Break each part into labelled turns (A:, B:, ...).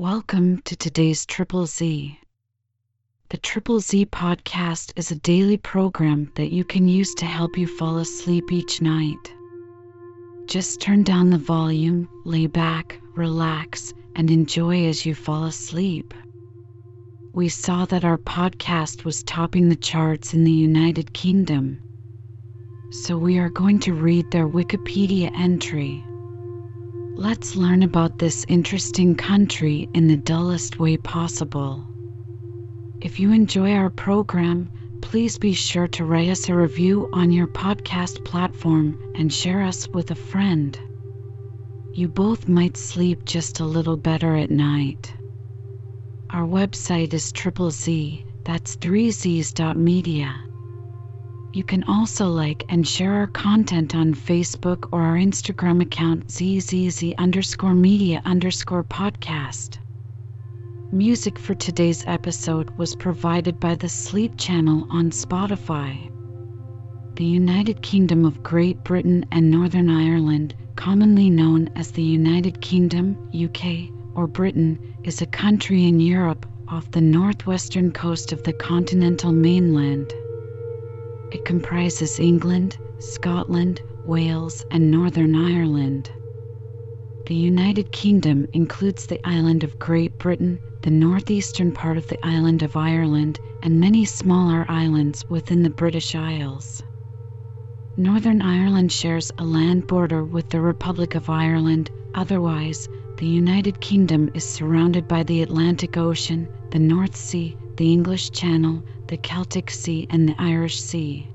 A: Welcome to today's Triple Z. The Triple Z podcast is a daily program that you can use to help you fall asleep each night. Just turn down the volume, lay back, relax, and enjoy as you fall asleep. We saw that our podcast was topping the charts in the United Kingdom. So we are going to read their Wikipedia entry. Let's learn about this interesting country in the dullest way possible. If you enjoy our program, please be sure to write us a review on your podcast platform and share us with a friend. You both might sleep just a little better at night. Our website is triple Z, that's 3z's.media. You can also like and share our content on Facebook or our Instagram account zzz underscore media underscore podcast. Music for today's episode was provided by the Sleep Channel on Spotify. The United Kingdom of Great Britain and Northern Ireland, commonly known as the United Kingdom, UK, or Britain, is a country in Europe off the northwestern coast of the continental mainland. It comprises England, Scotland, Wales, and Northern Ireland. The United Kingdom includes the island of Great Britain, the northeastern part of the island of Ireland, and many smaller islands within the British Isles. Northern Ireland shares a land border with the Republic of Ireland, otherwise, the United Kingdom is surrounded by the Atlantic Ocean, the North Sea, the English Channel, the Celtic Sea, and the Irish Sea.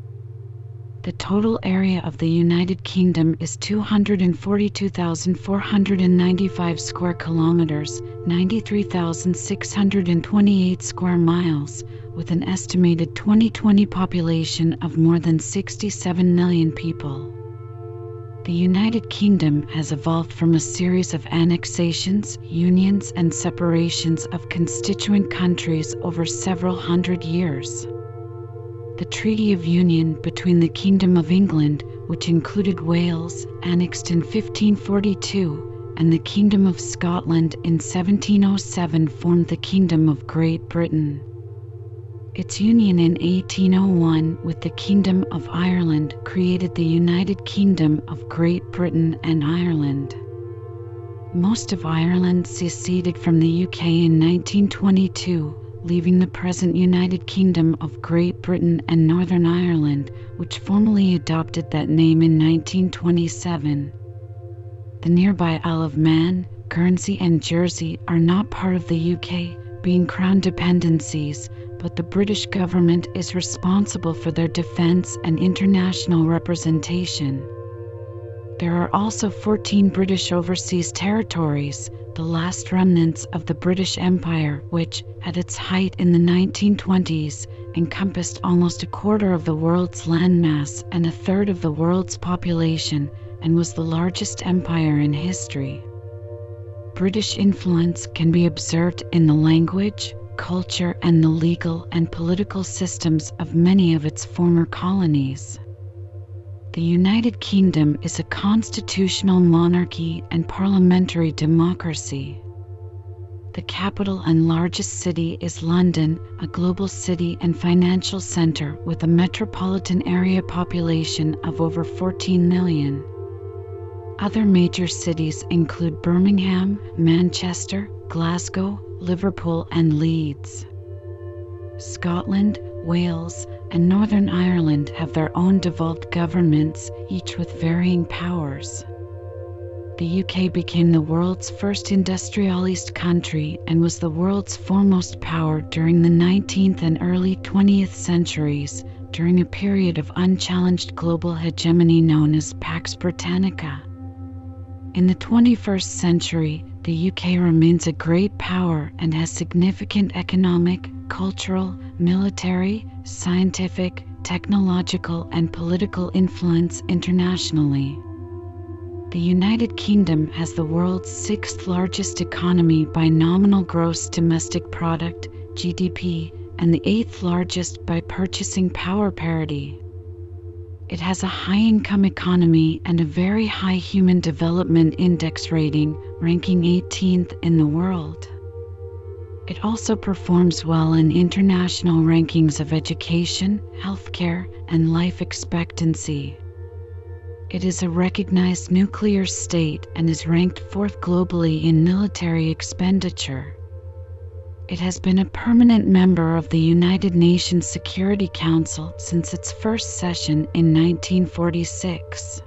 A: The total area of the United Kingdom is 242,495 square kilometers, 93,628 square miles, with an estimated 2020 population of more than 67 million people. The United Kingdom has evolved from a series of annexations, unions, and separations of constituent countries over several hundred years. The Treaty of Union between the Kingdom of England, which included Wales, annexed in 1542, and the Kingdom of Scotland in 1707 formed the Kingdom of Great Britain. Its union in 1801 with the Kingdom of Ireland created the United Kingdom of Great Britain and Ireland. Most of Ireland seceded from the UK in 1922 leaving the present United Kingdom of Great Britain and Northern Ireland, which formally adopted that name in 1927. The nearby Isle of Man, Guernsey, and Jersey are not part of the UK, being Crown dependencies, but the British government is responsible for their defence and international representation. There are also 14 British overseas territories, the last remnants of the British Empire, which, at its height in the 1920s, encompassed almost a quarter of the world's landmass and a third of the world's population, and was the largest empire in history. British influence can be observed in the language, culture, and the legal and political systems of many of its former colonies. The United Kingdom is a constitutional monarchy and parliamentary democracy. The capital and largest city is London, a global city and financial center with a metropolitan area population of over 14 million. Other major cities include Birmingham, Manchester, Glasgow, Liverpool, and Leeds. Scotland, Wales, and Northern Ireland have their own devolved governments, each with varying powers. The UK became the world's first industrialist country and was the world's foremost power during the 19th and early 20th centuries, during a period of unchallenged global hegemony known as Pax Britannica. In the 21st century, the UK remains a great power and has significant economic, cultural, military, scientific, technological, and political influence internationally. The United Kingdom has the world's sixth largest economy by nominal gross domestic product, GDP, and the eighth largest by purchasing power parity. It has a high income economy and a very high Human Development Index rating, ranking 18th in the world. It also performs well in international rankings of education, healthcare, and life expectancy. It is a recognized nuclear state and is ranked fourth globally in military expenditure. It has been a permanent member of the United Nations Security Council since its first session in 1946.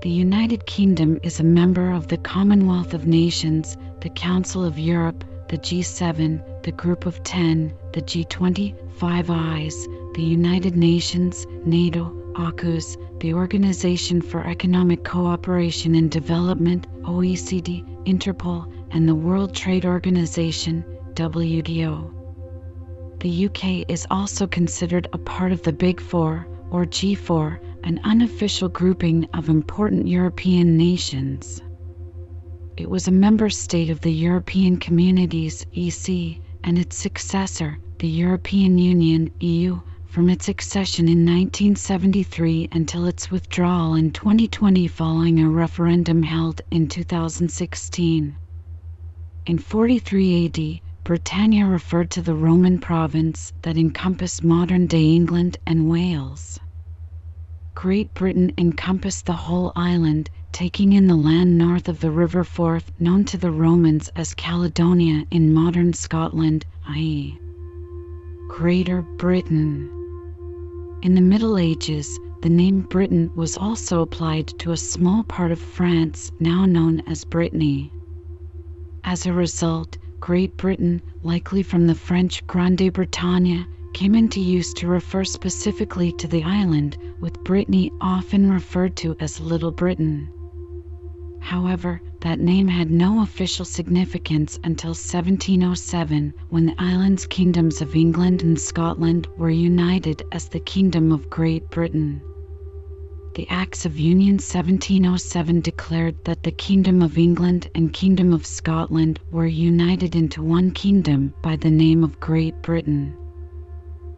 A: The United Kingdom is a member of the Commonwealth of Nations, the Council of Europe, the G7, the Group of Ten, the G20, Five Eyes, the United Nations, NATO, AUKUS, the Organization for Economic Cooperation and Development, OECD, Interpol, and the World Trade Organization, WTO. The UK is also considered a part of the Big Four, or G4, an unofficial grouping of important European nations. It was a member state of the European Communities (EC) and its successor, the European Union (EU), from its accession in 1973 until its withdrawal in 2020 following a referendum held in 2016. In 43 AD, Britannia referred to the Roman province that encompassed modern-day England and Wales. Great Britain encompassed the whole island, taking in the land north of the River Forth, known to the Romans as Caledonia in modern Scotland, i.e. Greater Britain. In the Middle Ages, the name Britain was also applied to a small part of France now known as Brittany. As a result, Great Britain, likely from the French Grande Bretagne, came into use to refer specifically to the island, with Brittany often referred to as Little Britain. However, that name had no official significance until 1707 when the island's kingdoms of England and Scotland were united as the Kingdom of Great Britain. The Acts of Union 1707 declared that the Kingdom of England and Kingdom of Scotland were united into one kingdom by the name of Great Britain.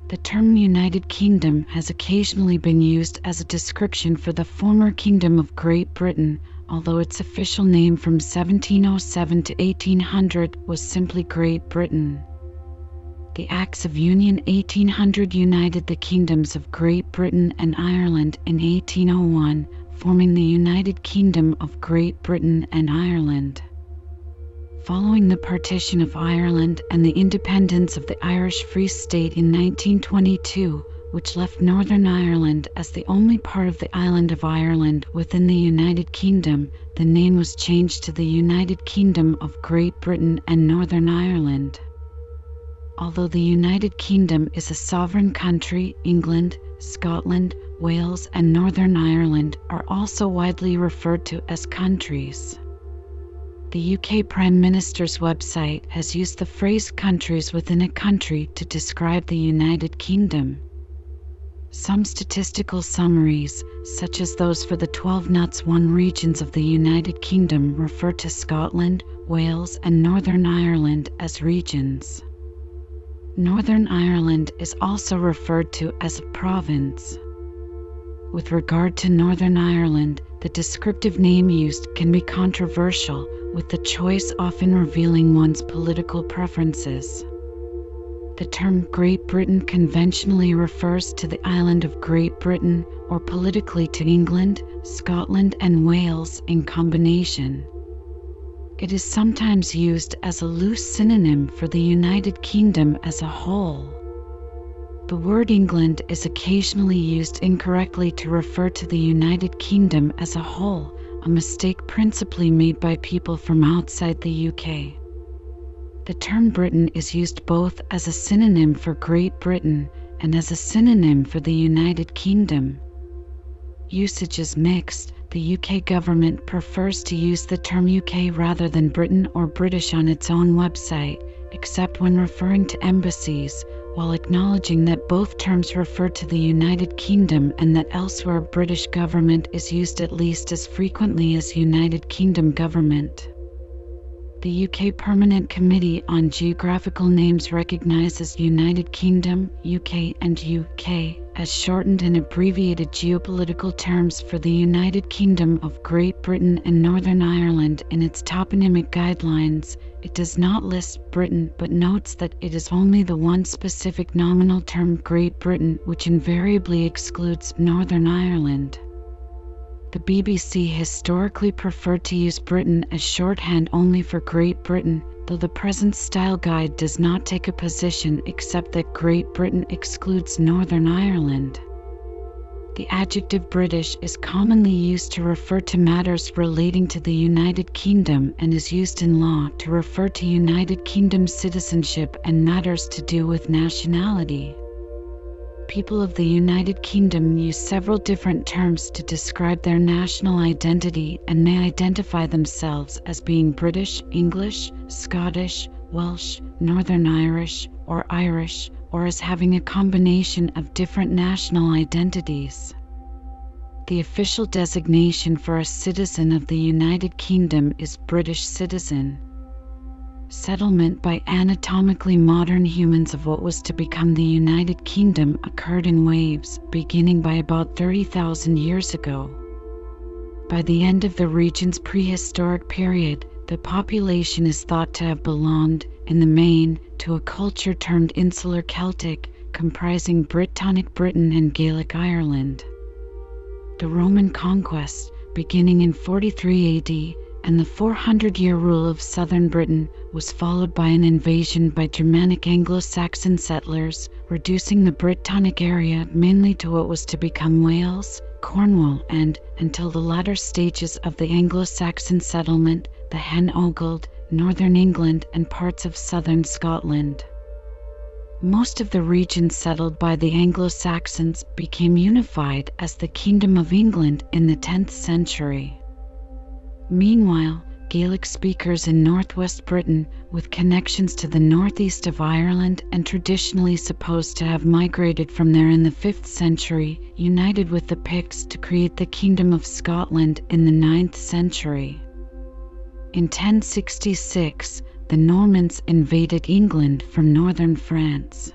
A: The term United Kingdom has occasionally been used as a description for the former Kingdom of Great Britain, although its official name from 1707 to 1800 was simply Great Britain. The Acts of Union 1800 united the kingdoms of Great Britain and Ireland in 1801, forming the United Kingdom of Great Britain and Ireland. Following the partition of Ireland and the independence of the Irish Free State in 1922, which left Northern Ireland as the only part of the island of Ireland within the United Kingdom, the name was changed to the United Kingdom of Great Britain and Northern Ireland. Although the United Kingdom is a sovereign country, England, Scotland, Wales, and Northern Ireland are also widely referred to as countries. The UK Prime Minister's website has used the phrase countries within a country to describe the United Kingdom. Some statistical summaries, such as those for the 12 NUTS 1 regions of the United Kingdom, refer to Scotland, Wales, and Northern Ireland as regions. Northern Ireland is also referred to as a province. With regard to Northern Ireland, the descriptive name used can be controversial, with the choice often revealing one's political preferences. The term Great Britain conventionally refers to the island of Great Britain, or politically to England, Scotland, and Wales in combination. It is sometimes used as a loose synonym for the United Kingdom as a whole. The word England is occasionally used incorrectly to refer to the United Kingdom as a whole, a mistake principally made by people from outside the UK. The term Britain is used both as a synonym for Great Britain and as a synonym for the United Kingdom. Usage is mixed, the UK government prefers to use the term UK rather than Britain or British on its own website, except when referring to embassies, while acknowledging that both terms refer to the United Kingdom and that elsewhere British government is used at least as frequently as United Kingdom government. The UK Permanent Committee on Geographical Names recognizes United Kingdom, UK, and UK as shortened and abbreviated geopolitical terms for the United Kingdom of Great Britain and Northern Ireland in its toponymic guidelines, it does not list Britain but notes that it is only the one specific nominal term Great Britain which invariably excludes Northern Ireland. The BBC historically preferred to use Britain as shorthand only for Great Britain, though the present style guide does not take a position except that Great Britain excludes Northern Ireland. The adjective British is commonly used to refer to matters relating to the United Kingdom and is used in law to refer to United Kingdom citizenship and matters to do with nationality. People of the United Kingdom use several different terms to describe their national identity and may identify themselves as being British, English, Scottish, Welsh, Northern Irish, or Irish, or as having a combination of different national identities. The official designation for a citizen of the United Kingdom is British citizen. Settlement by anatomically modern humans of what was to become the United Kingdom occurred in waves, beginning by about 30,000 years ago. By the end of the region's prehistoric period, the population is thought to have belonged, in the main, to a culture termed Insular Celtic, comprising Brittonic Britain and Gaelic Ireland. The Roman conquest, beginning in 43 AD, and the 400 year rule of southern Britain was followed by an invasion by Germanic Anglo Saxon settlers, reducing the Brittonic area mainly to what was to become Wales, Cornwall, and, until the latter stages of the Anglo Saxon settlement, the Hen Ogledd, northern England, and parts of southern Scotland. Most of the region settled by the Anglo Saxons became unified as the Kingdom of England in the 10th century. Meanwhile, Gaelic speakers in northwest Britain, with connections to the northeast of Ireland and traditionally supposed to have migrated from there in the 5th century, united with the Picts to create the Kingdom of Scotland in the 9th century. In 1066, the Normans invaded England from northern France.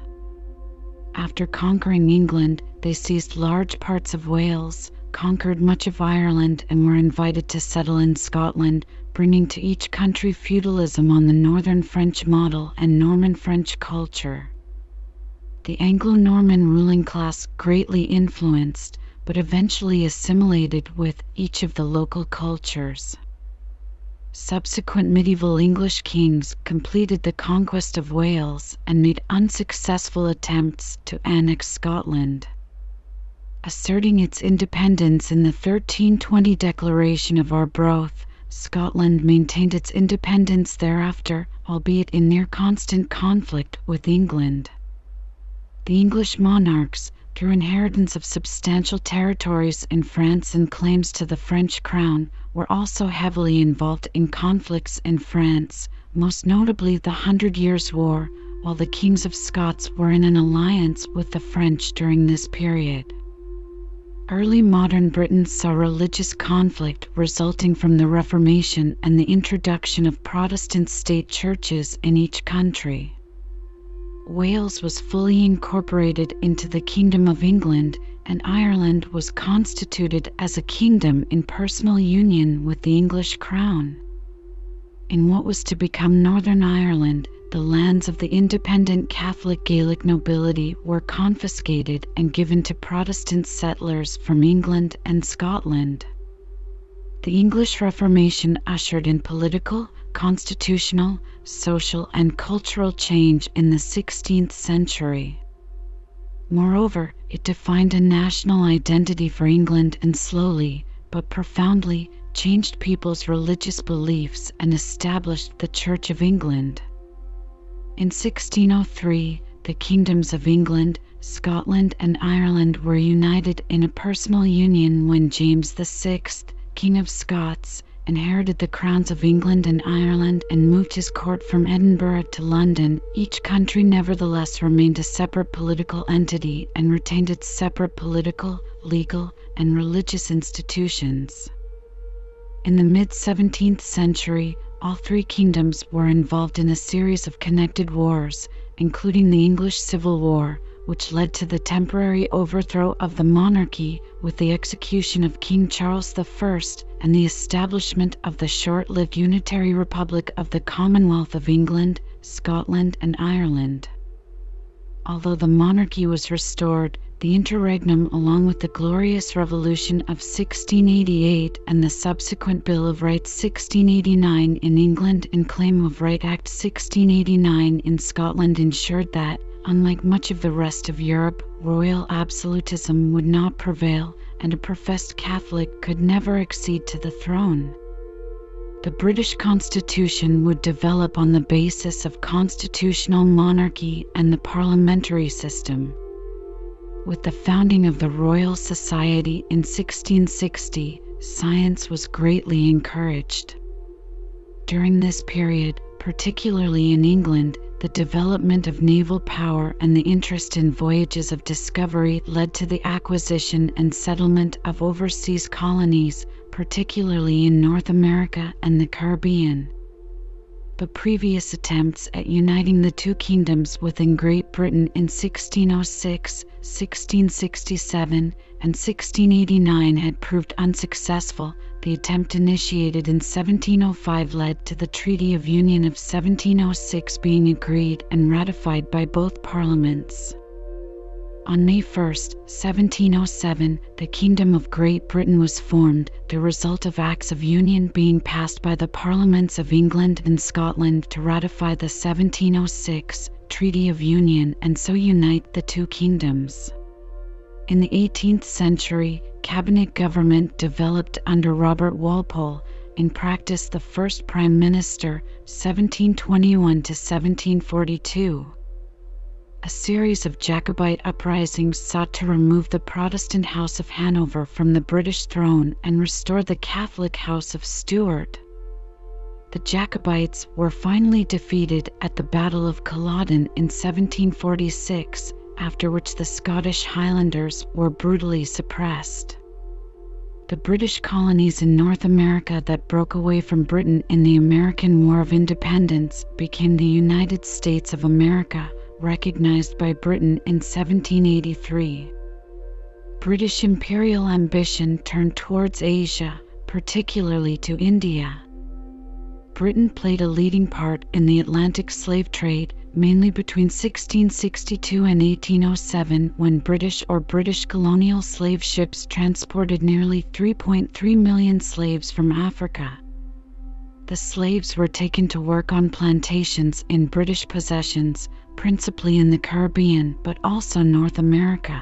A: After conquering England, they seized large parts of Wales, conquered much of Ireland, and were invited to settle in Scotland, bringing to each country feudalism on the northern French model and Norman French culture. The Anglo Norman ruling class greatly influenced, but eventually assimilated with, each of the local cultures. Subsequent medieval English kings completed the conquest of Wales and made unsuccessful attempts to annex Scotland. Asserting its independence in the 1320 Declaration of Arbroath, Scotland maintained its independence thereafter, albeit in near constant conflict with England. The English monarchs, through inheritance of substantial territories in France and claims to the French crown, were also heavily involved in conflicts in France, most notably the Hundred Years' War, while the kings of Scots were in an alliance with the French during this period. Early modern Britain saw religious conflict resulting from the Reformation and the introduction of Protestant state churches in each country. Wales was fully incorporated into the Kingdom of England, and Ireland was constituted as a kingdom in personal union with the English crown. In what was to become Northern Ireland, the lands of the independent Catholic Gaelic nobility were confiscated and given to Protestant settlers from England and Scotland. The English Reformation ushered in political, constitutional, social, and cultural change in the 16th century. Moreover, it defined a national identity for England and slowly, but profoundly, changed people's religious beliefs and established the Church of England. In 1603, the kingdoms of England, Scotland, and Ireland were united in a personal union when James VI, King of Scots, inherited the crowns of England and Ireland and moved his court from Edinburgh to London, each country nevertheless remained a separate political entity and retained its separate political, legal, and religious institutions. In the mid 17th century, all three kingdoms were involved in a series of connected wars, including the English Civil War, which led to the temporary overthrow of the monarchy with the execution of King Charles I and the establishment of the short lived Unitary Republic of the Commonwealth of England, Scotland, and Ireland. Although the monarchy was restored, the interregnum, along with the Glorious Revolution of 1688 and the subsequent Bill of Rights 1689 in England and Claim of Right Act 1689 in Scotland, ensured that, unlike much of the rest of Europe, royal absolutism would not prevail, and a professed Catholic could never accede to the throne. The British Constitution would develop on the basis of constitutional monarchy and the parliamentary system. With the founding of the Royal Society in 1660, science was greatly encouraged. During this period, particularly in England, the development of naval power and the interest in voyages of discovery led to the acquisition and settlement of overseas colonies, particularly in North America and the Caribbean. But previous attempts at uniting the two kingdoms within Great Britain in 1606, 1667, and 1689 had proved unsuccessful, the attempt initiated in 1705 led to the Treaty of Union of 1706 being agreed and ratified by both parliaments. On May 1, 1707, the Kingdom of Great Britain was formed, the result of Acts of Union being passed by the Parliaments of England and Scotland to ratify the 1706 Treaty of Union and so unite the two kingdoms. In the 18th century, cabinet government developed under Robert Walpole, in practice the first prime minister, 1721 to 1742. A series of Jacobite uprisings sought to remove the Protestant House of Hanover from the British throne and restore the Catholic House of Stuart. The Jacobites were finally defeated at the Battle of Culloden in 1746 after which the Scottish Highlanders were brutally suppressed. The British colonies in North America that broke away from Britain in the American War of Independence became the United States of America, recognized by Britain in 1783. British imperial ambition turned towards Asia, particularly to India. Britain played a leading part in the Atlantic slave trade, mainly between 1662 and 1807 when British or British colonial slave ships transported nearly 3.3 million slaves from Africa. The slaves were taken to work on plantations in British possessions, principally in the Caribbean but also North America.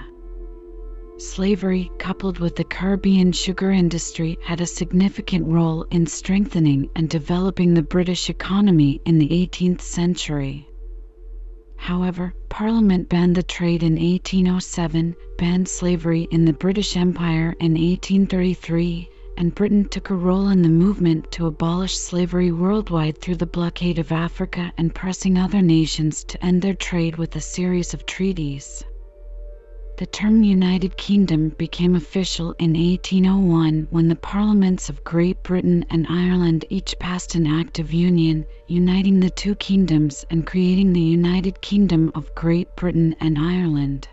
A: Slavery, coupled with the Caribbean sugar industry, had a significant role in strengthening and developing the British economy in the 18th century. However, Parliament banned the trade in 1807, banned slavery in the British Empire in 1833, and Britain took a role in the movement to abolish slavery worldwide through the blockade of Africa and pressing other nations to end their trade with a series of treaties. The term United Kingdom became official in 1801 when the Parliaments of Great Britain and Ireland each passed an Act of Union, uniting the two kingdoms and creating the United Kingdom of Great Britain and Ireland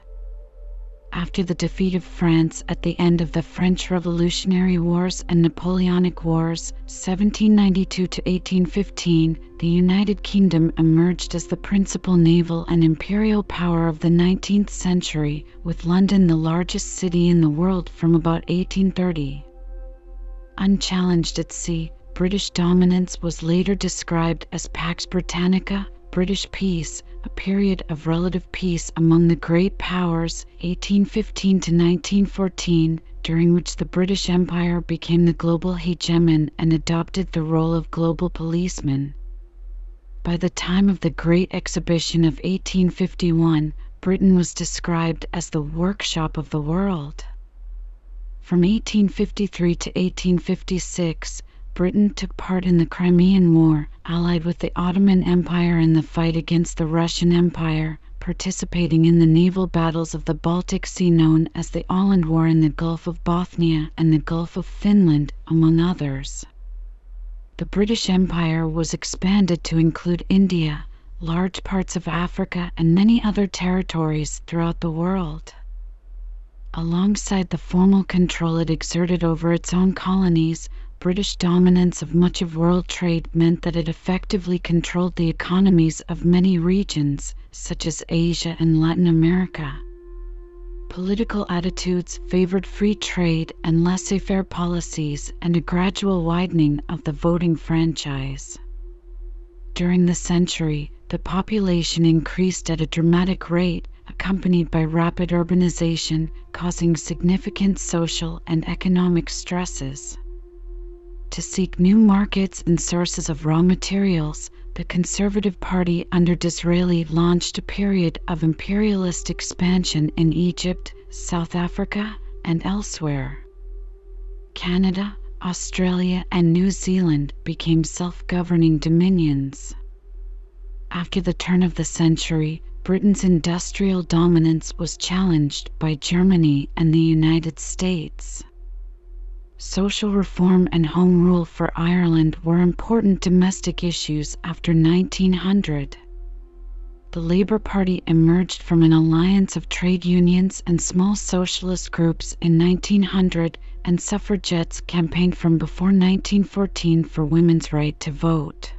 A: after the defeat of France at the end of the French Revolutionary Wars and Napoleonic Wars, 1792 1815, the United Kingdom emerged as the principal naval and imperial power of the 19th century, with London the largest city in the world from about 1830. Unchallenged at sea, British dominance was later described as Pax Britannica, British peace, a period of relative peace among the great powers, 1815 to 1914, during which the British Empire became the global hegemon and adopted the role of global policeman. By the time of the Great Exhibition of 1851, Britain was described as the workshop of the world. From 1853 to 1856, Britain took part in the Crimean War, allied with the Ottoman Empire in the fight against the Russian Empire, participating in the naval battles of the Baltic Sea known as the Åland War in the Gulf of Bothnia and the Gulf of Finland, among others. The British Empire was expanded to include India, large parts of Africa, and many other territories throughout the world. Alongside the formal control it exerted over its own colonies, British dominance of much of world trade meant that it effectively controlled the economies of many regions, such as Asia and Latin America. Political attitudes favored free trade and laissez faire policies and a gradual widening of the voting franchise. During the century, the population increased at a dramatic rate, accompanied by rapid urbanization, causing significant social and economic stresses. To seek new markets and sources of raw materials, the Conservative Party under Disraeli launched a period of imperialist expansion in Egypt, South Africa, and elsewhere. Canada, Australia, and New Zealand became self governing dominions. After the turn of the century, Britain's industrial dominance was challenged by Germany and the United States. Social reform and Home Rule for Ireland were important domestic issues after 1900. The Labour Party emerged from an alliance of trade unions and small socialist groups in 1900, and suffragettes campaigned from before 1914 for women's right to vote.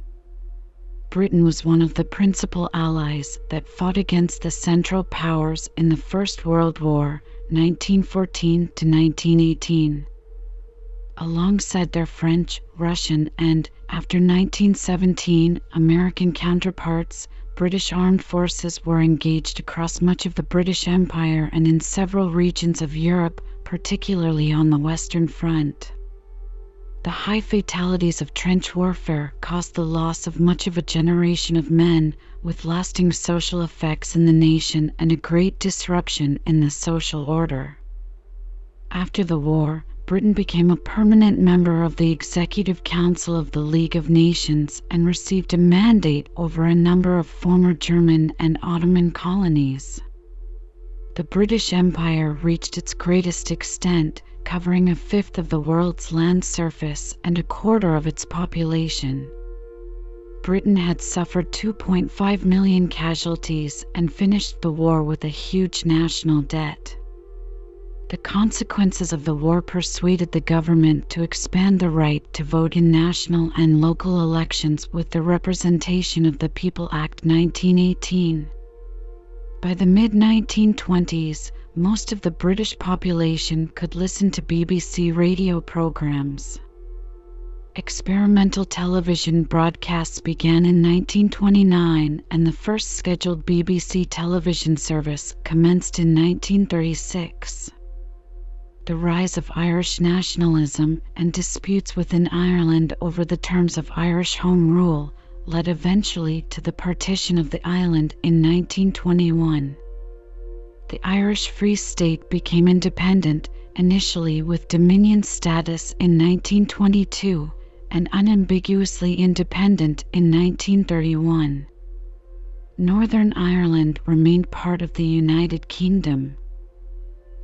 A: Britain was one of the principal allies that fought against the Central Powers in the First World War, 1914 to 1918 alongside their French, Russian, and, after 1917, American counterparts, British armed forces were engaged across much of the British Empire and in several regions of Europe, particularly on the Western Front. The high fatalities of trench warfare caused the loss of much of a generation of men, with lasting social effects in the nation and a great disruption in the social order. After the war, Britain became a permanent member of the Executive Council of the League of Nations and received a mandate over a number of former German and Ottoman colonies. The British Empire reached its greatest extent, covering a fifth of the world's land surface and a quarter of its population. Britain had suffered 2.5 million casualties and finished the war with a huge national debt. The consequences of the war persuaded the government to expand the right to vote in national and local elections with the Representation of the People Act 1918. By the mid 1920s, most of the British population could listen to BBC radio programs. Experimental television broadcasts began in 1929 and the first scheduled BBC television service commenced in 1936 the rise of Irish nationalism and disputes within Ireland over the terms of Irish Home Rule led eventually to the partition of the island in 1921. The Irish Free State became independent, initially with Dominion status in 1922 and unambiguously independent in 1931. Northern Ireland remained part of the United Kingdom.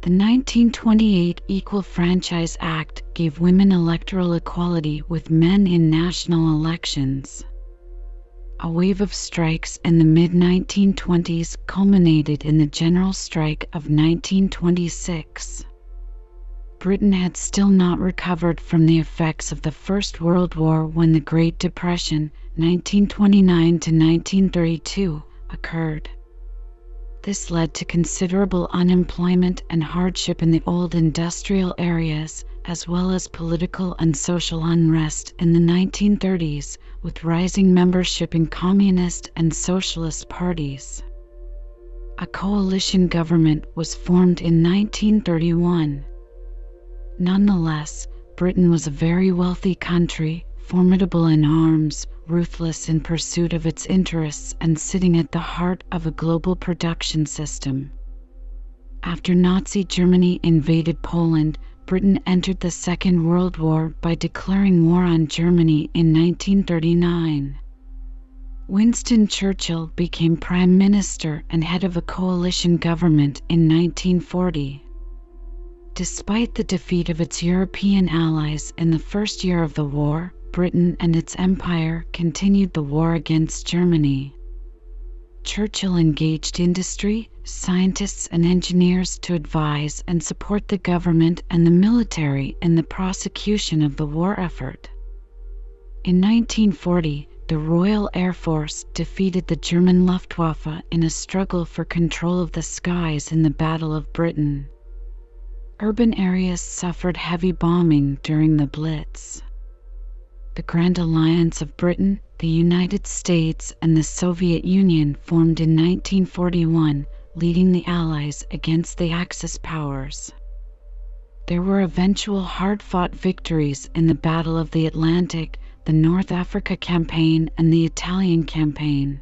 A: The 1928 Equal Franchise Act gave women electoral equality with men in national elections. A wave of strikes in the mid 1920s culminated in the general strike of 1926. Britain had still not recovered from the effects of the First World War when the Great Depression, 1929 to 1932, occurred. This led to considerable unemployment and hardship in the old industrial areas, as well as political and social unrest in the 1930s, with rising membership in communist and socialist parties. A coalition government was formed in 1931. Nonetheless, Britain was a very wealthy country, formidable in arms, ruthless in pursuit of its interests and sitting at the heart of a global production system. After Nazi Germany invaded Poland, Britain entered the Second World War by declaring war on Germany in 1939. Winston Churchill became Prime Minister and head of a coalition government in 1940. Despite the defeat of its European allies in the first year of the war, Britain and its empire continued the war against Germany. Churchill engaged industry, scientists, and engineers to advise and support the government and the military in the prosecution of the war effort. In 1940, the Royal Air Force defeated the German Luftwaffe in a struggle for control of the skies in the Battle of Britain. Urban areas suffered heavy bombing during the Blitz. The Grand Alliance of Britain, the United States, and the Soviet Union formed in 1941, leading the Allies against the Axis powers. There were eventual hard fought victories in the Battle of the Atlantic the North Africa Campaign and the Italian Campaign.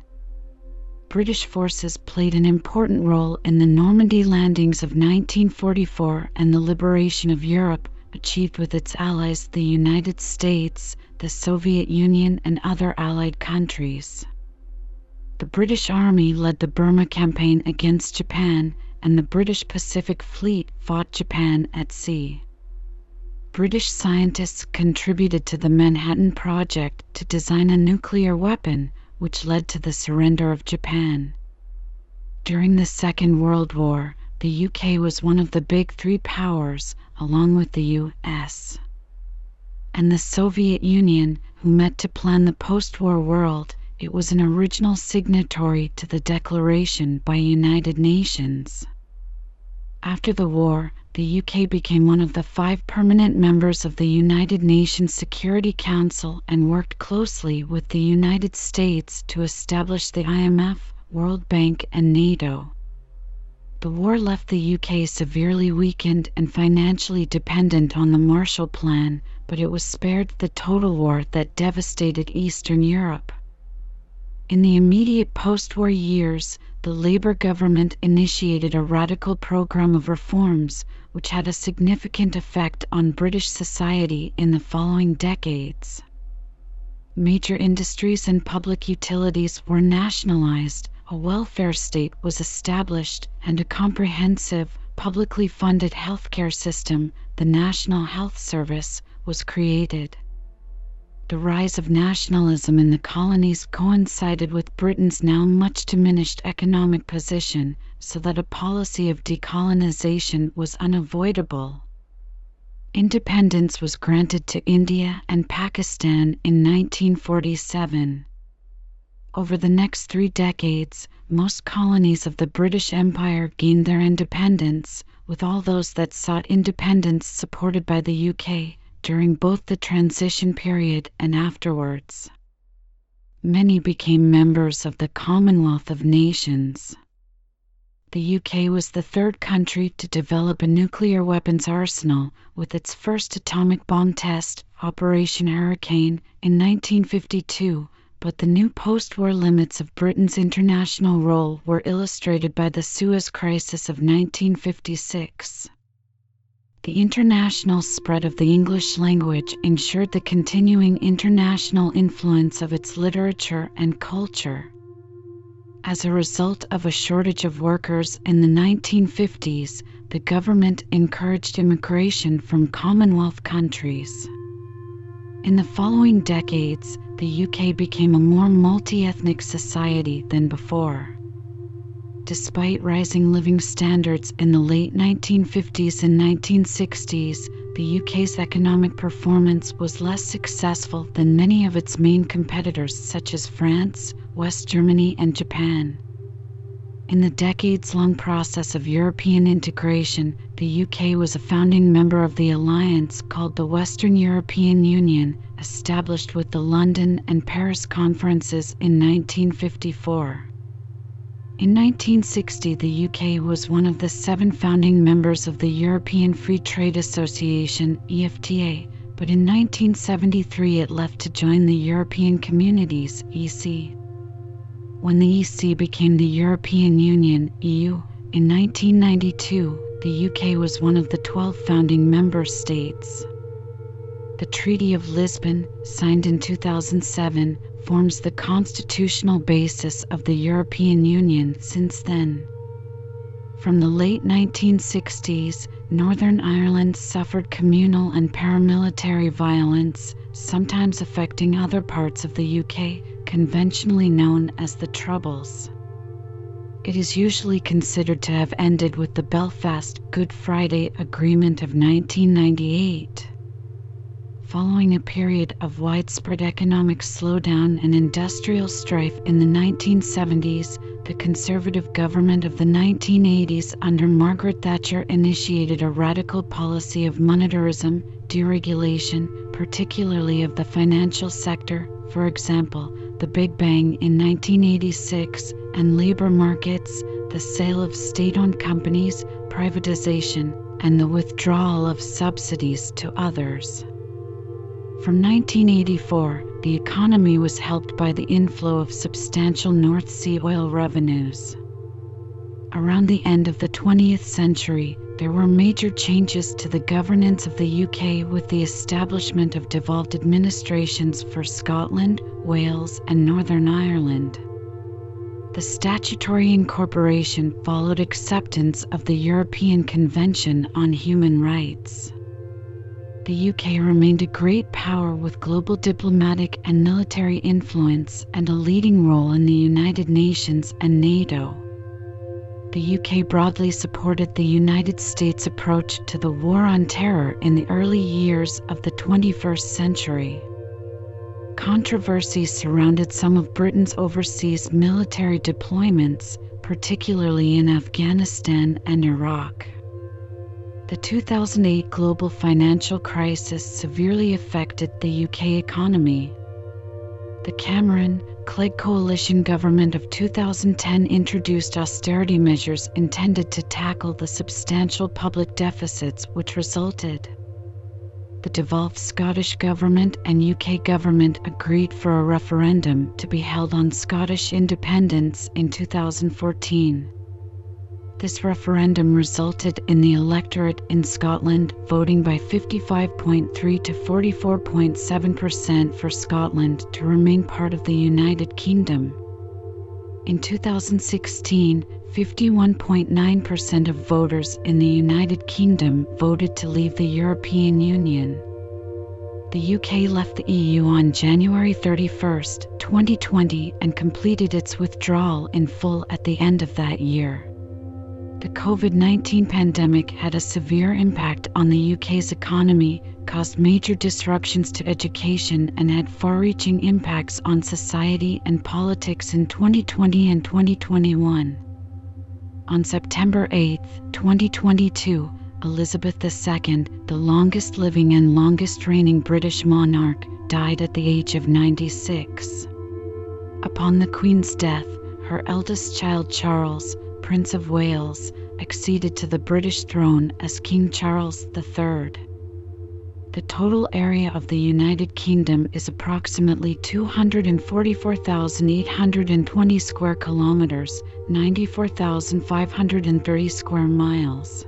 A: British forces played an important role in the Normandy landings of 1944 and the liberation of Europe, achieved with its allies the United States, the Soviet Union, and other Allied countries. The British Army led the Burma Campaign against Japan, and the British Pacific Fleet fought Japan at sea. British scientists contributed to the Manhattan Project to design a nuclear weapon, which led to the surrender of Japan. During the Second World War, the UK was one of the big three powers, along with the US and the Soviet Union, who met to plan the post war world. It was an original signatory to the declaration by United Nations. After the war, the UK became one of the five permanent members of the United Nations Security Council and worked closely with the United States to establish the IMF, World Bank, and NATO. The war left the UK severely weakened and financially dependent on the Marshall Plan, but it was spared the total war that devastated Eastern Europe. In the immediate post war years, the Labour government initiated a radical program of reforms, which had a significant effect on British society in the following decades. Major industries and public utilities were nationalized, a welfare state was established, and a comprehensive, publicly funded healthcare system, the National Health Service, was created. The rise of nationalism in the colonies coincided with Britain's now much diminished economic position, so that a policy of decolonization was unavoidable. Independence was granted to India and Pakistan in 1947. Over the next three decades, most colonies of the British Empire gained their independence, with all those that sought independence supported by the UK during both the transition period and afterwards. Many became members of the Commonwealth of Nations. The UK was the third country to develop a nuclear weapons arsenal, with its first atomic bomb test, Operation Hurricane, in 1952, but the new post war limits of Britain's international role were illustrated by the Suez Crisis of 1956. The international spread of the English language ensured the continuing international influence of its literature and culture. As a result of a shortage of workers in the 1950s, the government encouraged immigration from Commonwealth countries. In the following decades, the UK became a more multi ethnic society than before. Despite rising living standards in the late 1950s and 1960s, the UK's economic performance was less successful than many of its main competitors, such as France, West Germany, and Japan. In the decades long process of European integration, the UK was a founding member of the alliance called the Western European Union, established with the London and Paris conferences in 1954. In 1960, the UK was one of the seven founding members of the European Free Trade Association, EFTA, but in 1973 it left to join the European Communities, EC. When the EC became the European Union, EU, in 1992, the UK was one of the 12 founding member states. The Treaty of Lisbon, signed in 2007, forms the constitutional basis of the European Union since then. From the late 1960s, Northern Ireland suffered communal and paramilitary violence, sometimes affecting other parts of the UK, conventionally known as the Troubles. It is usually considered to have ended with the Belfast Good Friday Agreement of 1998. Following a period of widespread economic slowdown and industrial strife in the 1970s, the Conservative government of the 1980s under Margaret Thatcher initiated a radical policy of monetarism, deregulation, particularly of the financial sector, for example, the Big Bang in 1986, and labor markets, the sale of state owned companies, privatization, and the withdrawal of subsidies to others. From 1984, the economy was helped by the inflow of substantial North Sea oil revenues. Around the end of the 20th century, there were major changes to the governance of the UK with the establishment of devolved administrations for Scotland, Wales, and Northern Ireland. The statutory incorporation followed acceptance of the European Convention on Human Rights the UK remained a great power with global diplomatic and military influence and a leading role in the United Nations and NATO. The UK broadly supported the United States' approach to the war on terror in the early years of the 21st century. Controversy surrounded some of Britain's overseas military deployments, particularly in Afghanistan and Iraq. The 2008 global financial crisis severely affected the UK economy. The Cameron Clegg coalition government of 2010 introduced austerity measures intended to tackle the substantial public deficits which resulted. The devolved Scottish Government and UK Government agreed for a referendum to be held on Scottish independence in 2014. This referendum resulted in the electorate in Scotland voting by 55.3 to 44.7% for Scotland to remain part of the United Kingdom. In 2016, 51.9% of voters in the United Kingdom voted to leave the European Union. The UK left the EU on January 31, 2020, and completed its withdrawal in full at the end of that year. The COVID 19 pandemic had a severe impact on the UK's economy, caused major disruptions to education, and had far reaching impacts on society and politics in 2020 and 2021. On September 8, 2022, Elizabeth II, the longest living and longest reigning British monarch, died at the age of 96. Upon the Queen's death, her eldest child Charles, Prince of Wales, acceded to the British throne as King Charles III. The total area of the United Kingdom is approximately 244,820 square kilometers, 94,530 square miles.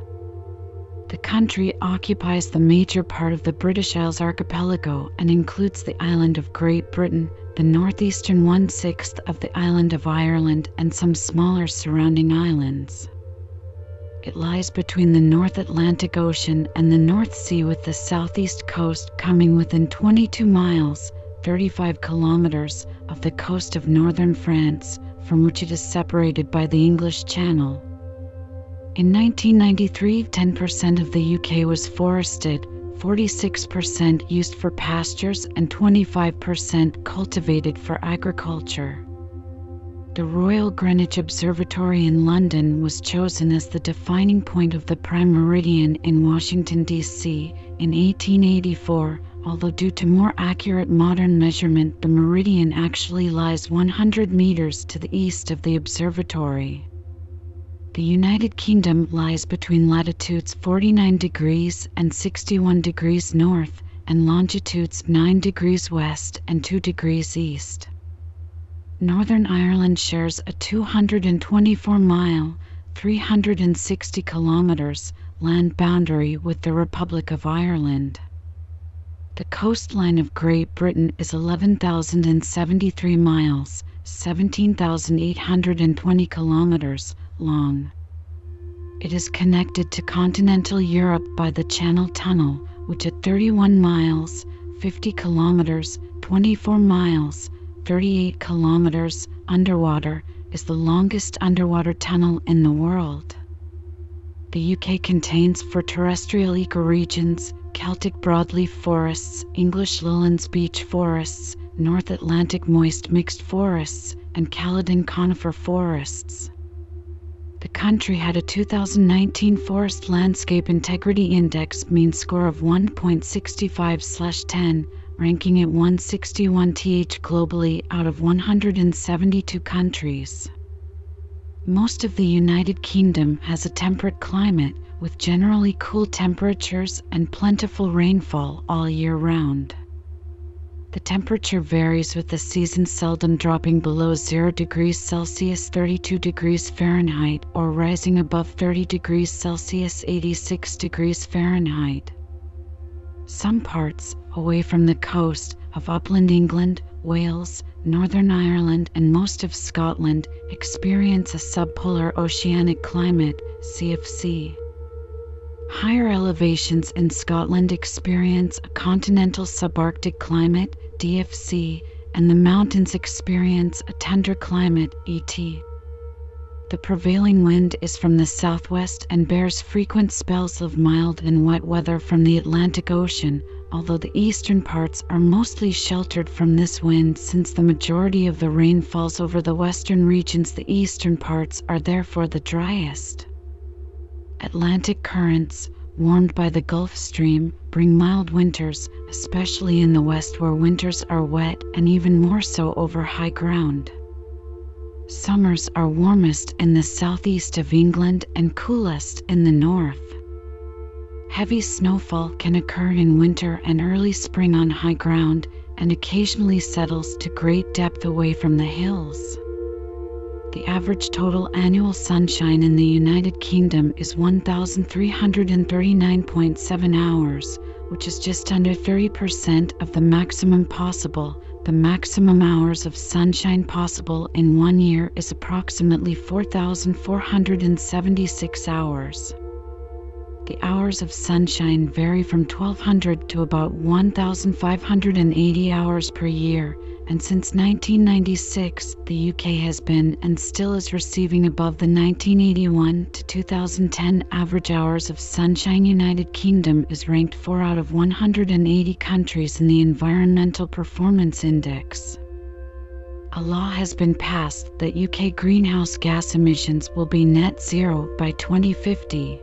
A: The country occupies the major part of the British Isles archipelago and includes the island of Great Britain, the northeastern one sixth of the island of Ireland, and some smaller surrounding islands. It lies between the North Atlantic Ocean and the North Sea, with the southeast coast coming within 22 miles 35 kilometers of the coast of northern France, from which it is separated by the English Channel. In 1993, 10% of the UK was forested, 46% used for pastures, and 25% cultivated for agriculture. The Royal Greenwich Observatory in London was chosen as the defining point of the prime meridian in Washington, D.C. in 1884, although due to more accurate modern measurement, the meridian actually lies 100 meters to the east of the observatory. The United Kingdom lies between latitudes 49 degrees and 61 degrees north and longitudes 9 degrees west and 2 degrees east. Northern Ireland shares a 224 mile, 360 kilometers land boundary with the Republic of Ireland. The coastline of Great Britain is 11,073 miles, 17,820 kilometers long. It is connected to continental Europe by the Channel Tunnel, which at 31 miles, 50 kilometers, 24 miles, 38 kilometers underwater, is the longest underwater tunnel in the world. The UK contains for terrestrial ecoregions Celtic broadleaf forests, English lowlands beech forests, North Atlantic moist mixed forests, and Caledon conifer forests. The country had a 2019 Forest Landscape Integrity Index mean score of 1.65/10, ranking it 161th globally out of 172 countries. Most of the United Kingdom has a temperate climate with generally cool temperatures and plentiful rainfall all year round. The temperature varies with the season seldom dropping below 0 degrees Celsius 32 degrees Fahrenheit or rising above 30 degrees Celsius 86 degrees Fahrenheit. Some parts, away from the coast, of upland England, Wales, Northern Ireland, and most of Scotland experience a subpolar oceanic climate, CFC. Higher elevations in Scotland experience a continental subarctic climate, DFC, and the mountains experience a tundra climate, ET. The prevailing wind is from the southwest and bears frequent spells of mild and wet weather from the Atlantic Ocean, although the eastern parts are mostly sheltered from this wind since the majority of the rain falls over the western regions the eastern parts are therefore the driest. Atlantic currents, warmed by the Gulf Stream, bring mild winters, especially in the west where winters are wet and even more so over high ground. Summers are warmest in the southeast of England and coolest in the north. Heavy snowfall can occur in winter and early spring on high ground and occasionally settles to great depth away from the hills. The average total annual sunshine in the United Kingdom is 1,339.7 hours, which is just under 30% of the maximum possible. The maximum hours of sunshine possible in one year is approximately 4,476 hours. The hours of sunshine vary from 1200 to about 1580 hours per year, and since 1996, the UK has been and still is receiving above the 1981 to 2010 average hours of sunshine. United Kingdom is ranked 4 out of 180 countries in the Environmental Performance Index. A law has been passed that UK greenhouse gas emissions will be net zero by 2050.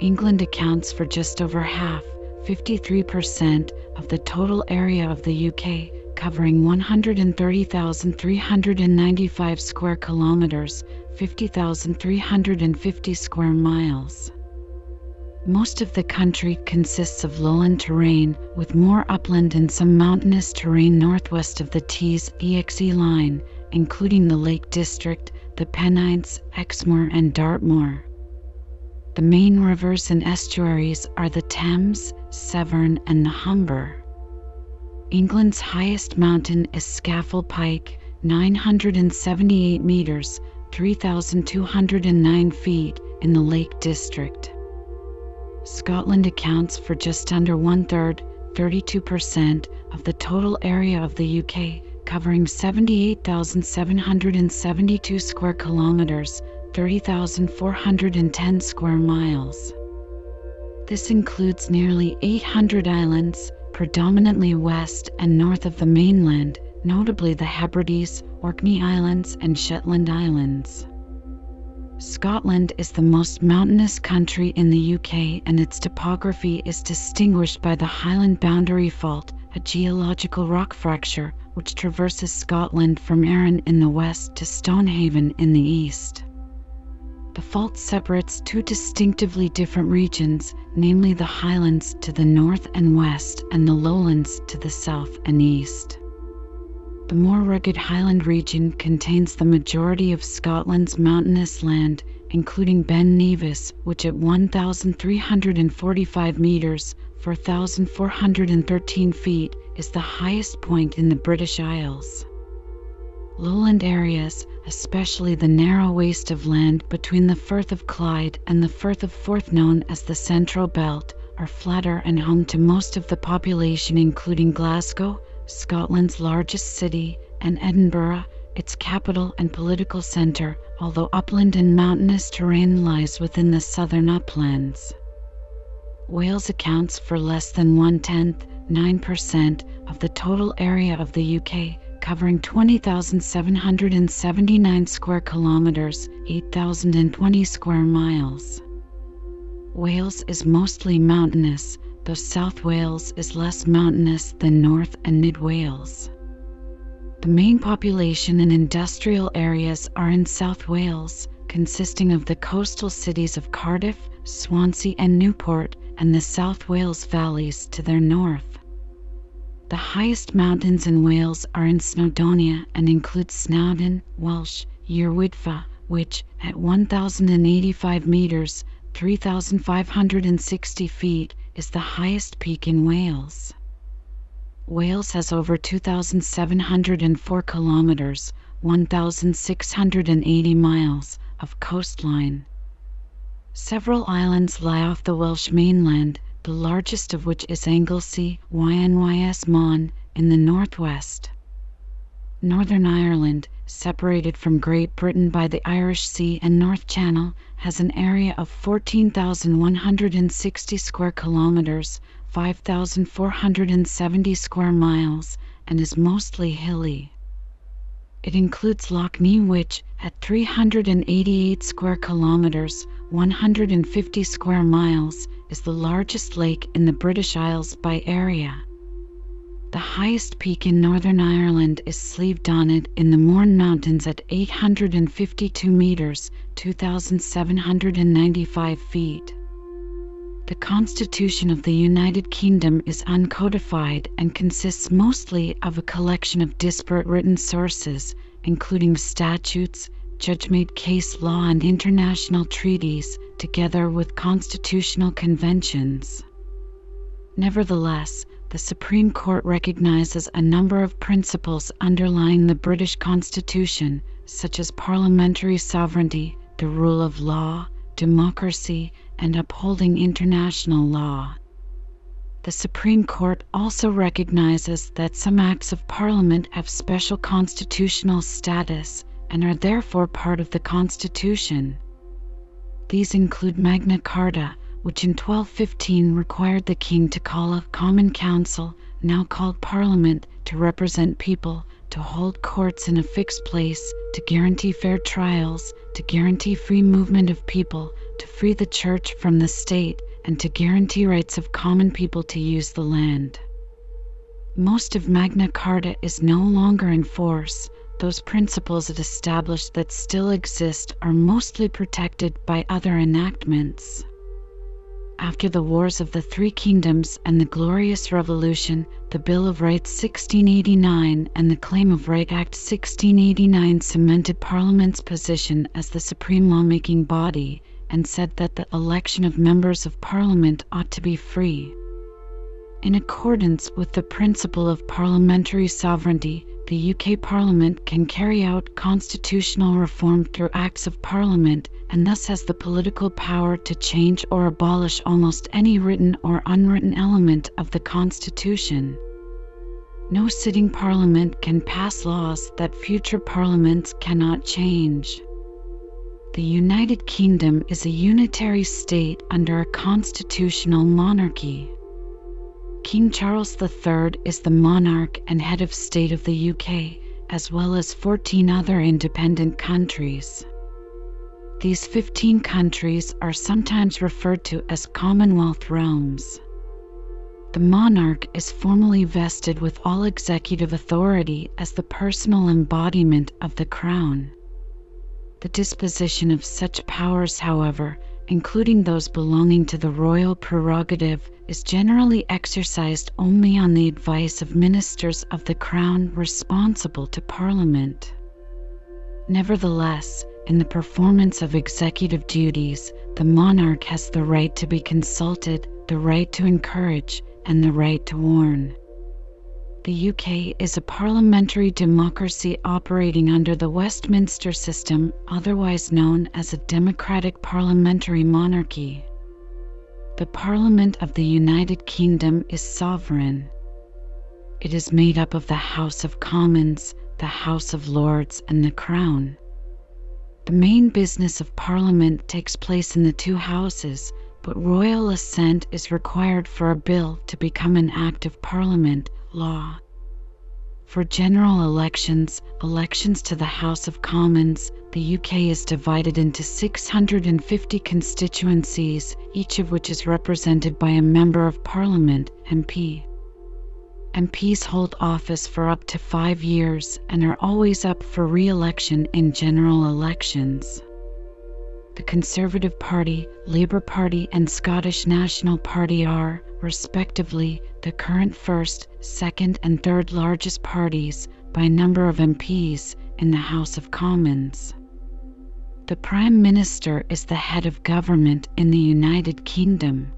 A: England accounts for just over half, 53%, of the total area of the UK, covering 130,395 square kilometers, 50,350 square miles. Most of the country consists of lowland terrain, with more upland and some mountainous terrain northwest of the Tees Exe line, including the Lake District, the Pennines, Exmoor, and Dartmoor. The main rivers and estuaries are the Thames, Severn, and the Humber. England's highest mountain is Scafell Pike, 978 meters, 3,209 feet, in the Lake District. Scotland accounts for just under one third, 32%, of the total area of the UK, covering 78,772 square kilometers, 30,410 square miles. This includes nearly 800 islands, predominantly west and north of the mainland, notably the Hebrides, Orkney Islands, and Shetland Islands. Scotland is the most mountainous country in the UK, and its topography is distinguished by the Highland Boundary Fault, a geological rock fracture which traverses Scotland from Arran in the west to Stonehaven in the east. The fault separates two distinctively different regions, namely the highlands to the north and west and the lowlands to the south and east. The more rugged highland region contains the majority of Scotland's mountainous land, including Ben Nevis, which at 1,345 metres, 4,413 feet, is the highest point in the British Isles. Lowland areas, especially the narrow waist of land between the Firth of Clyde and the Firth of Forth, known as the Central Belt, are flatter and home to most of the population, including Glasgow, Scotland's largest city, and Edinburgh, its capital and political center, although upland and mountainous terrain lies within the southern uplands. Wales accounts for less than one tenth, 9%, of the total area of the UK, covering 20,779 square kilometres, 8,020 square miles. Wales is mostly mountainous, though South Wales is less mountainous than North and Mid Wales. The main population and industrial areas are in South Wales, consisting of the coastal cities of Cardiff, Swansea, and Newport, and the South Wales valleys to their north. The highest mountains in Wales are in Snowdonia and include Snowdon, Welsh, Yr Wyddfa, which, at 1,085 meters, 3,560 feet, is the highest peak in Wales. Wales has over 2,704 kilometers, 1,680 miles, of coastline. Several islands lie off the Welsh mainland, the largest of which is Anglesey, Ynys Môn, in the northwest. Northern Ireland, separated from Great Britain by the Irish Sea and North Channel, has an area of 14,160 square kilometers, 5,470 square miles, and is mostly hilly. It includes Lough Neagh which, at 388 square kilometers, 150 square miles, is the largest lake in the British Isles by area. The highest peak in Northern Ireland is Slieve Donard in the Mourne Mountains at 852 meters, 2,795 feet. The Constitution of the United Kingdom is uncodified and consists mostly of a collection of disparate written sources, including statutes, judge-made case law and international treaties, together with constitutional conventions. Nevertheless, the Supreme Court recognizes a number of principles underlying the British Constitution, such as parliamentary sovereignty, the rule of law, democracy, and upholding international law. The Supreme Court also recognizes that some acts of Parliament have special constitutional status and are therefore part of the Constitution. These include Magna Carta, which in 1215 required the king to call a Common Council, now called Parliament, to represent people, to hold courts in a fixed place, to guarantee fair trials, to guarantee free movement of people, to free the church from the state, and to guarantee rights of common people to use the land. Most of Magna Carta is no longer in force. Those principles it established that still exist are mostly protected by other enactments. After the Wars of the Three Kingdoms and the Glorious Revolution, the Bill of Rights 1689 and the Claim of Right Act 1689 cemented Parliament's position as the supreme lawmaking body and said that the election of members of Parliament ought to be free. In accordance with the principle of parliamentary sovereignty, the UK Parliament can carry out constitutional reform through Acts of Parliament and thus has the political power to change or abolish almost any written or unwritten element of the Constitution. No sitting Parliament can pass laws that future Parliaments cannot change. The United Kingdom is a unitary state under a constitutional monarchy. King Charles III is the monarch and head of state of the UK, as well as 14 other independent countries. These 15 countries are sometimes referred to as Commonwealth realms. The monarch is formally vested with all executive authority as the personal embodiment of the crown. The disposition of such powers, however, including those belonging to the royal prerogative, is generally exercised only on the advice of ministers of the Crown responsible to Parliament. Nevertheless, in the performance of executive duties, the monarch has the right to be consulted, the right to encourage, and the right to warn. The UK is a parliamentary democracy operating under the Westminster system, otherwise known as a democratic parliamentary monarchy. The Parliament of the United Kingdom is sovereign. It is made up of the House of Commons, the House of Lords, and the Crown. The main business of Parliament takes place in the two houses, but royal assent is required for a bill to become an Act of Parliament law. For general elections, elections to the House of Commons, the UK is divided into 650 constituencies, each of which is represented by a Member of Parliament, MP. MPs hold office for up to five years and are always up for re election in general elections. The Conservative Party, Labour Party, and Scottish National Party are, respectively, the current first, second, and third largest parties by number of MPs in the House of Commons. The Prime Minister is the head of government in the United Kingdom.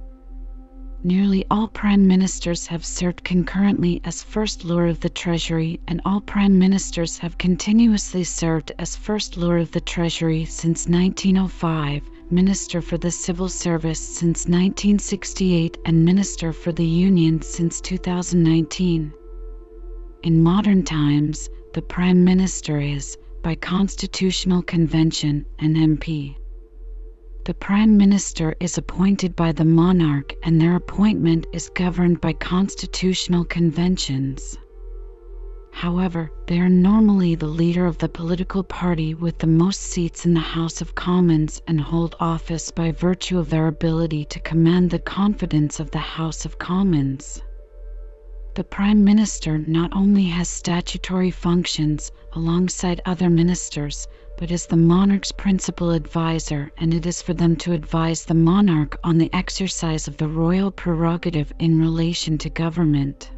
A: Nearly all Prime Ministers have served concurrently as First Lord of the Treasury, and all Prime Ministers have continuously served as First Lord of the Treasury since 1905, Minister for the Civil Service since 1968, and Minister for the Union since 2019. In modern times, the Prime Minister is, by Constitutional Convention, an MP. The Prime Minister is appointed by the monarch and their appointment is governed by constitutional conventions. However, they are normally the leader of the political party with the most seats in the House of Commons and hold office by virtue of their ability to command the confidence of the House of Commons. The Prime Minister not only has statutory functions alongside other ministers, but is the monarch's principal adviser, and it is for them to advise the monarch on the exercise of the royal prerogative in relation to government.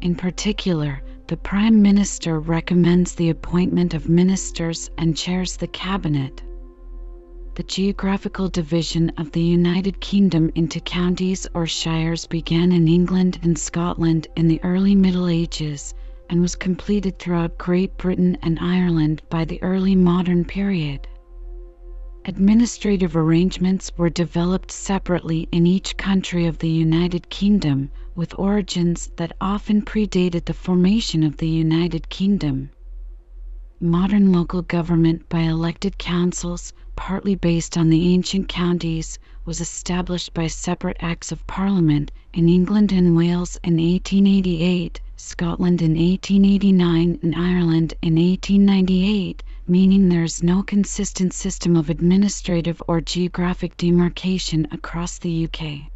A: In particular, the Prime Minister recommends the appointment of ministers and chairs the cabinet. The geographical division of the United Kingdom into counties or shires began in England and Scotland in the early Middle Ages and was completed throughout Great Britain and Ireland by the early modern period. Administrative arrangements were developed separately in each country of the United Kingdom, with origins that often predated the formation of the United Kingdom. Modern local government by elected councils, partly based on the ancient counties, was established by separate Acts of Parliament in England and Wales in 1888 Scotland in 1889 and Ireland in 1898, meaning there is no consistent system of administrative or geographic demarcation across the UK.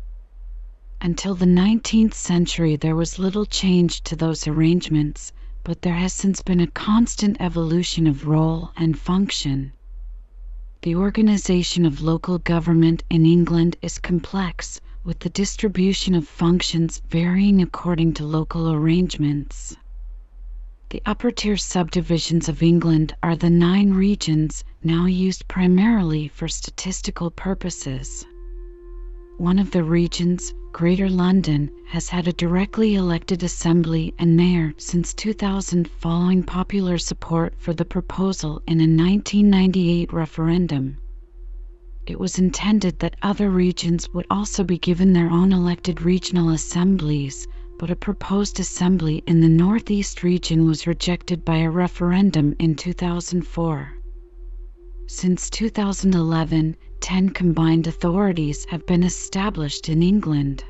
A: Until the 19th century, there was little change to those arrangements, but there has since been a constant evolution of role and function. The organization of local government in England is complex with the distribution of functions varying according to local arrangements. The upper tier subdivisions of England are the nine regions now used primarily for statistical purposes. One of the regions, Greater London, has had a directly elected assembly and mayor since 2000 following popular support for the proposal in a 1998 referendum. It was intended that other regions would also be given their own elected regional assemblies, but a proposed assembly in the Northeast region was rejected by a referendum in 2004. Since 2011, 10 combined authorities have been established in England.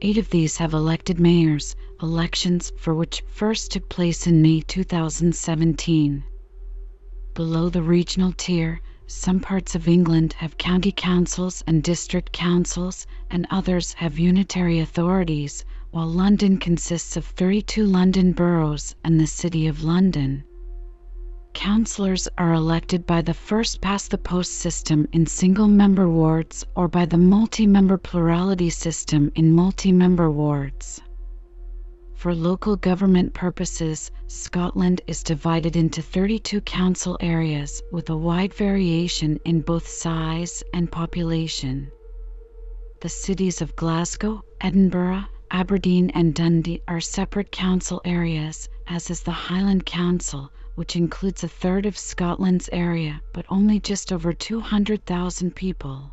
A: Eight of these have elected mayors, elections for which first took place in May 2017. Below the regional tier, some parts of England have county councils and district councils, and others have unitary authorities, while London consists of 32 London boroughs and the City of London. Councillors are elected by the first past the post system in single member wards or by the multi member plurality system in multi member wards. For local government purposes, Scotland is divided into 32 council areas with a wide variation in both size and population. The cities of Glasgow, Edinburgh, Aberdeen, and Dundee are separate council areas, as is the Highland Council, which includes a third of Scotland's area but only just over 200,000 people.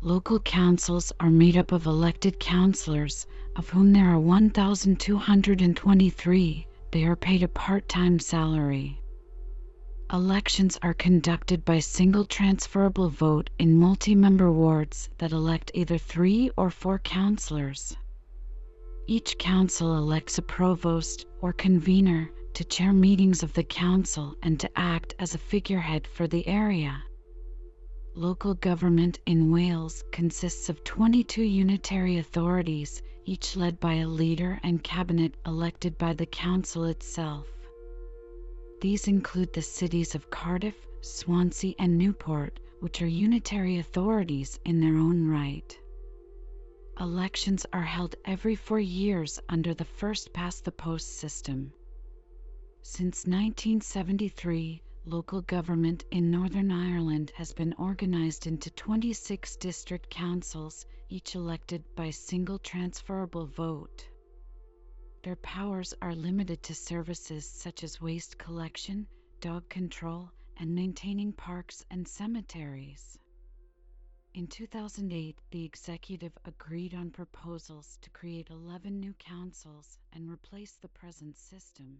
A: Local councils are made up of elected councillors, of whom there are 1,223, They are paid a part time salary. Elections are conducted by single transferable vote in multi member wards that elect either three or four councillors. Each council elects a provost or convener to chair meetings of the council and to act as a figurehead for the area. Local government in Wales consists of 22 unitary authorities, each led by a leader and cabinet elected by the council itself. These include the cities of Cardiff, Swansea, and Newport, which are unitary authorities in their own right. Elections are held every four years under the first past the post system. Since 1973, local government in Northern Ireland has been organised into 26 district councils, each elected by single transferable vote. Their powers are limited to services such as waste collection, dog control, and maintaining parks and cemeteries. In 2008, the executive agreed on proposals to create 11 new councils and replace the present system.